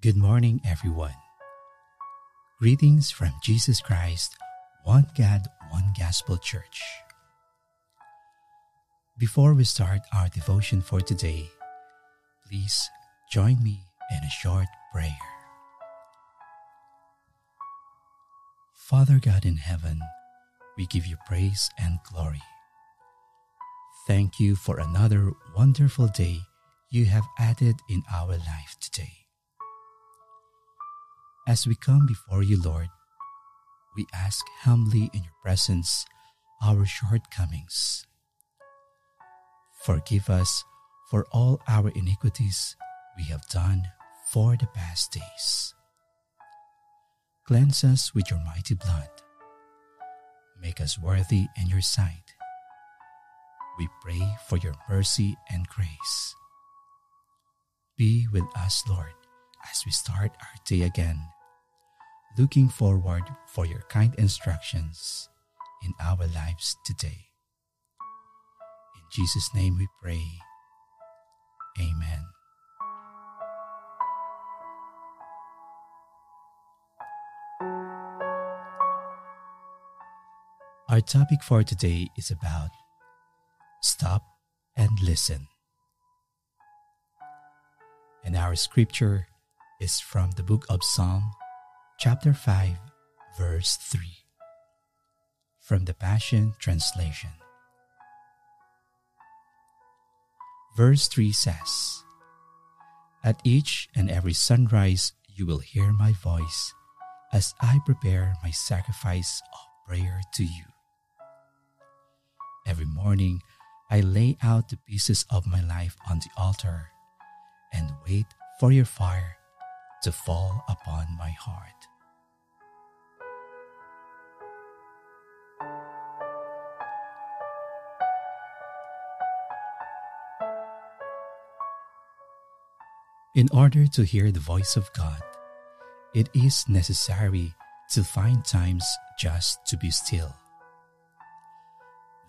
Good morning, everyone. Greetings from Jesus Christ, One God, One Gospel Church. Before we start our devotion for today, please join me in a short prayer. Father God in heaven, we give you praise and glory. Thank you for another wonderful day you have added in our life today. As we come before you, Lord, we ask humbly in your presence our shortcomings. Forgive us for all our iniquities we have done for the past days. Cleanse us with your mighty blood. Make us worthy in your sight. We pray for your mercy and grace. Be with us, Lord, as we start our day again, looking forward for your kind instructions in our lives today. In Jesus' name we pray. Amen. Our topic for today is about stop and listen. And our scripture is from the book of Psalm, chapter 5, verse 3, from the Passion Translation. Verse 3 says, At each and every sunrise you will hear my voice as I prepare my sacrifice of prayer to you. Every morning, I lay out the pieces of my life on the altar and wait for your fire to fall upon my heart. In order to hear the voice of God, it is necessary to find times just to be still.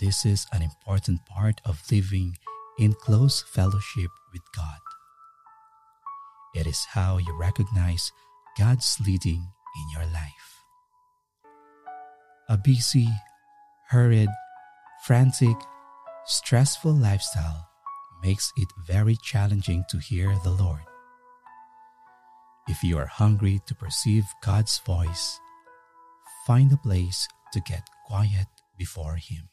This is an important part of living in close fellowship with God. It is how you recognize God's leading in your life. A busy, hurried, frantic, stressful lifestyle makes it very challenging to hear the Lord. If you are hungry to perceive God's voice, find a place to get quiet before Him.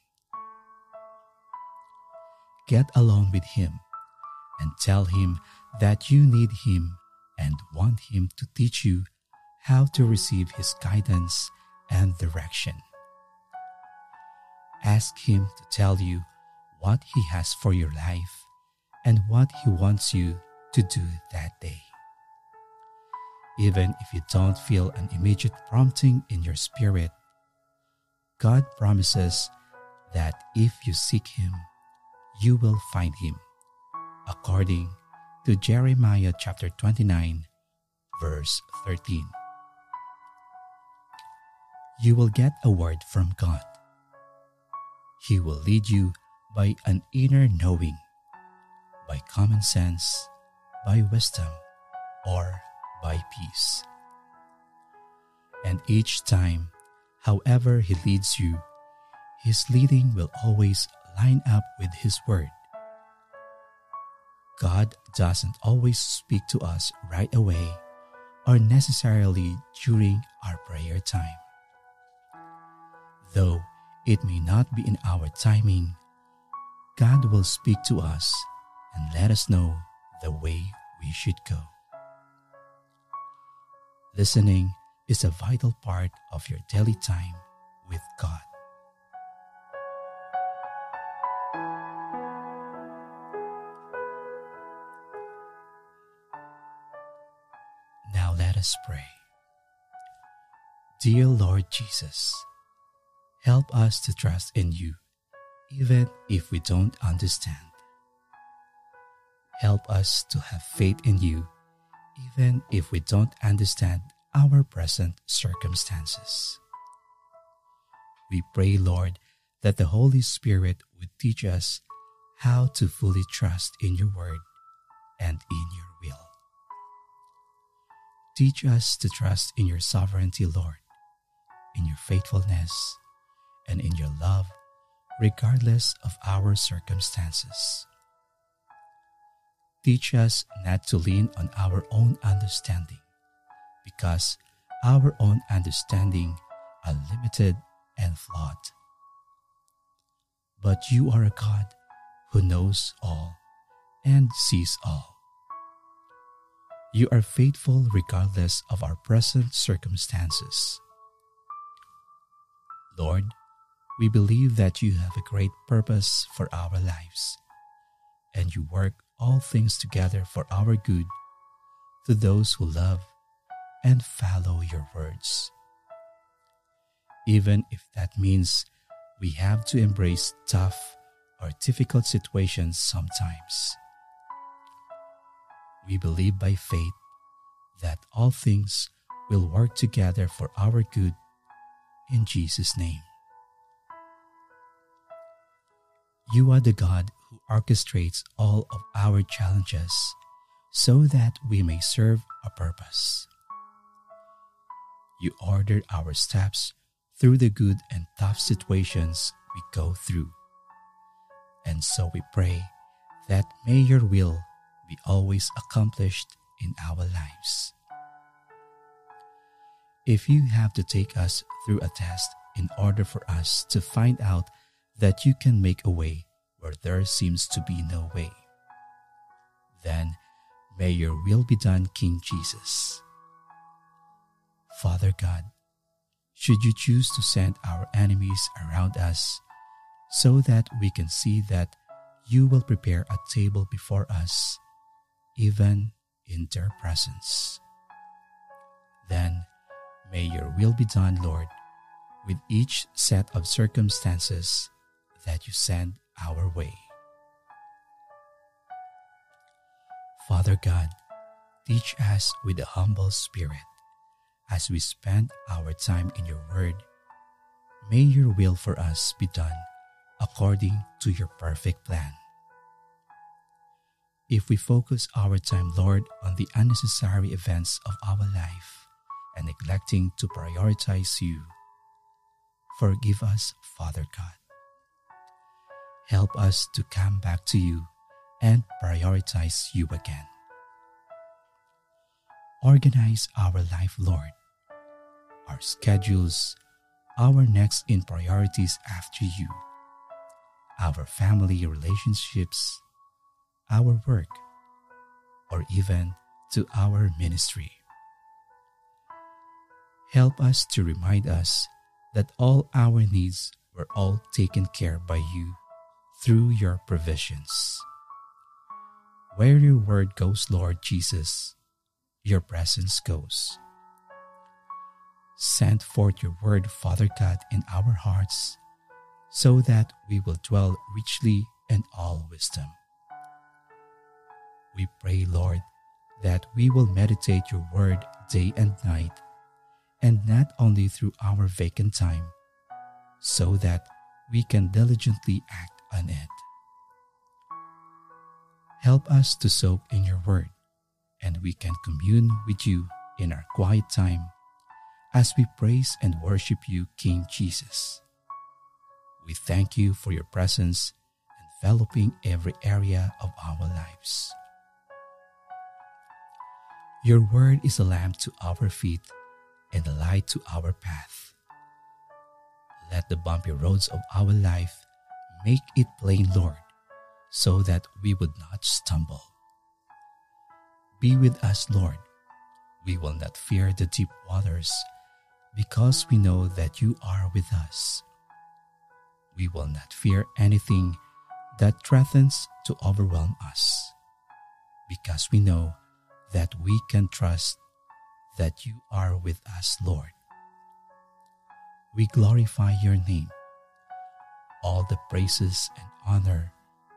Get alone with Him and tell Him that you need Him and want Him to teach you how to receive His guidance and direction. Ask Him to tell you what He has for your life and what He wants you to do that day. Even if you don't feel an immediate prompting in your spirit, God promises that if you seek Him, you will find Him, according to Jeremiah chapter 29, verse 13. You will get a word from God. He will lead you by an inner knowing, by common sense, by wisdom, or by peace. And each time, however He leads you, His leading will always line up with His Word. God doesn't always speak to us right away or necessarily during our prayer time. Though it may not be in our timing, God will speak to us and let us know the way we should go. Listening is a vital part of your daily time with God. Now let us pray. Dear Lord Jesus, help us to trust in you, even if we don't understand. Help us to have faith in you, even if we don't understand our present circumstances. We pray, Lord, that the Holy Spirit would teach us how to fully trust in your word and in your will. Teach us to trust in your sovereignty, Lord, in your faithfulness, and in your love, regardless of our circumstances. Teach us not to lean on our own understanding, because our own understanding are limited and flawed. But you are a God who knows all and sees all. You are faithful regardless of our present circumstances. Lord, we believe that you have a great purpose for our lives, and you work all things together for our good to those who love and follow your words. Even if that means we have to embrace tough or difficult situations sometimes. We believe by faith that all things will work together for our good in Jesus' name. You are the God who orchestrates all of our challenges so that we may serve a purpose. You order our steps through the good and tough situations we go through. And so we pray that may your will be always accomplished in our lives. If you have to take us through a test in order for us to find out that you can make a way where there seems to be no way, then may your will be done, King Jesus. Father God, should you choose to send our enemies around us so that we can see that you will prepare a table before us, even in their presence. Then may your will be done, Lord, with each set of circumstances that you send our way. Father God, teach us with a humble spirit as we spend our time in your word. May your will for us be done according to your perfect plan. If we focus our time, Lord, on the unnecessary events of our life and neglecting to prioritize you, forgive us, Father God. Help us to come back to you and prioritize you again. Organize our life, Lord, our schedules, our next in priorities after you, our family relationships, our work, or even to our ministry. Help us to remind us that all our needs were all taken care by you through your provisions. Where your word goes, Lord Jesus, your presence goes. Send forth your word, Father God, in our hearts, so that we will dwell richly in all wisdom. We pray, Lord, that we will meditate your word day and night, and not only through our vacant time, so that we can diligently act on it. Help us to soak in your word, and we can commune with you in our quiet time as we praise and worship you, King Jesus. We thank you for your presence enveloping every area of our lives. Your word is a lamp to our feet and a light to our path. Let the bumpy roads of our life make it plain, Lord, so that we would not stumble. Be with us, Lord. We will not fear the deep waters because we know that you are with us. We will not fear anything that threatens to overwhelm us because we know that we can trust that you are with us, Lord. We glorify your name. All the praises and honor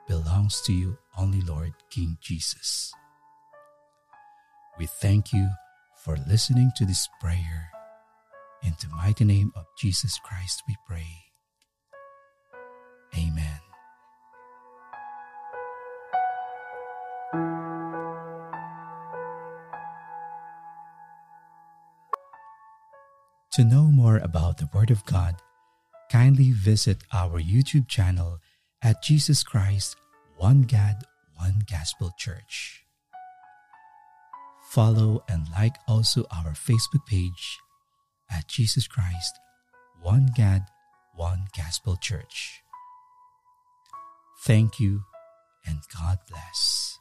belongs to you only, Lord King Jesus. We thank you for listening to this prayer in the mighty name of Jesus Christ we pray. Amen. To know more about the Word of God, kindly visit our YouTube channel at Jesus Christ One God, One Gospel Church. Follow and like also our Facebook page at Jesus Christ One God, One Gospel Church. Thank you and God bless.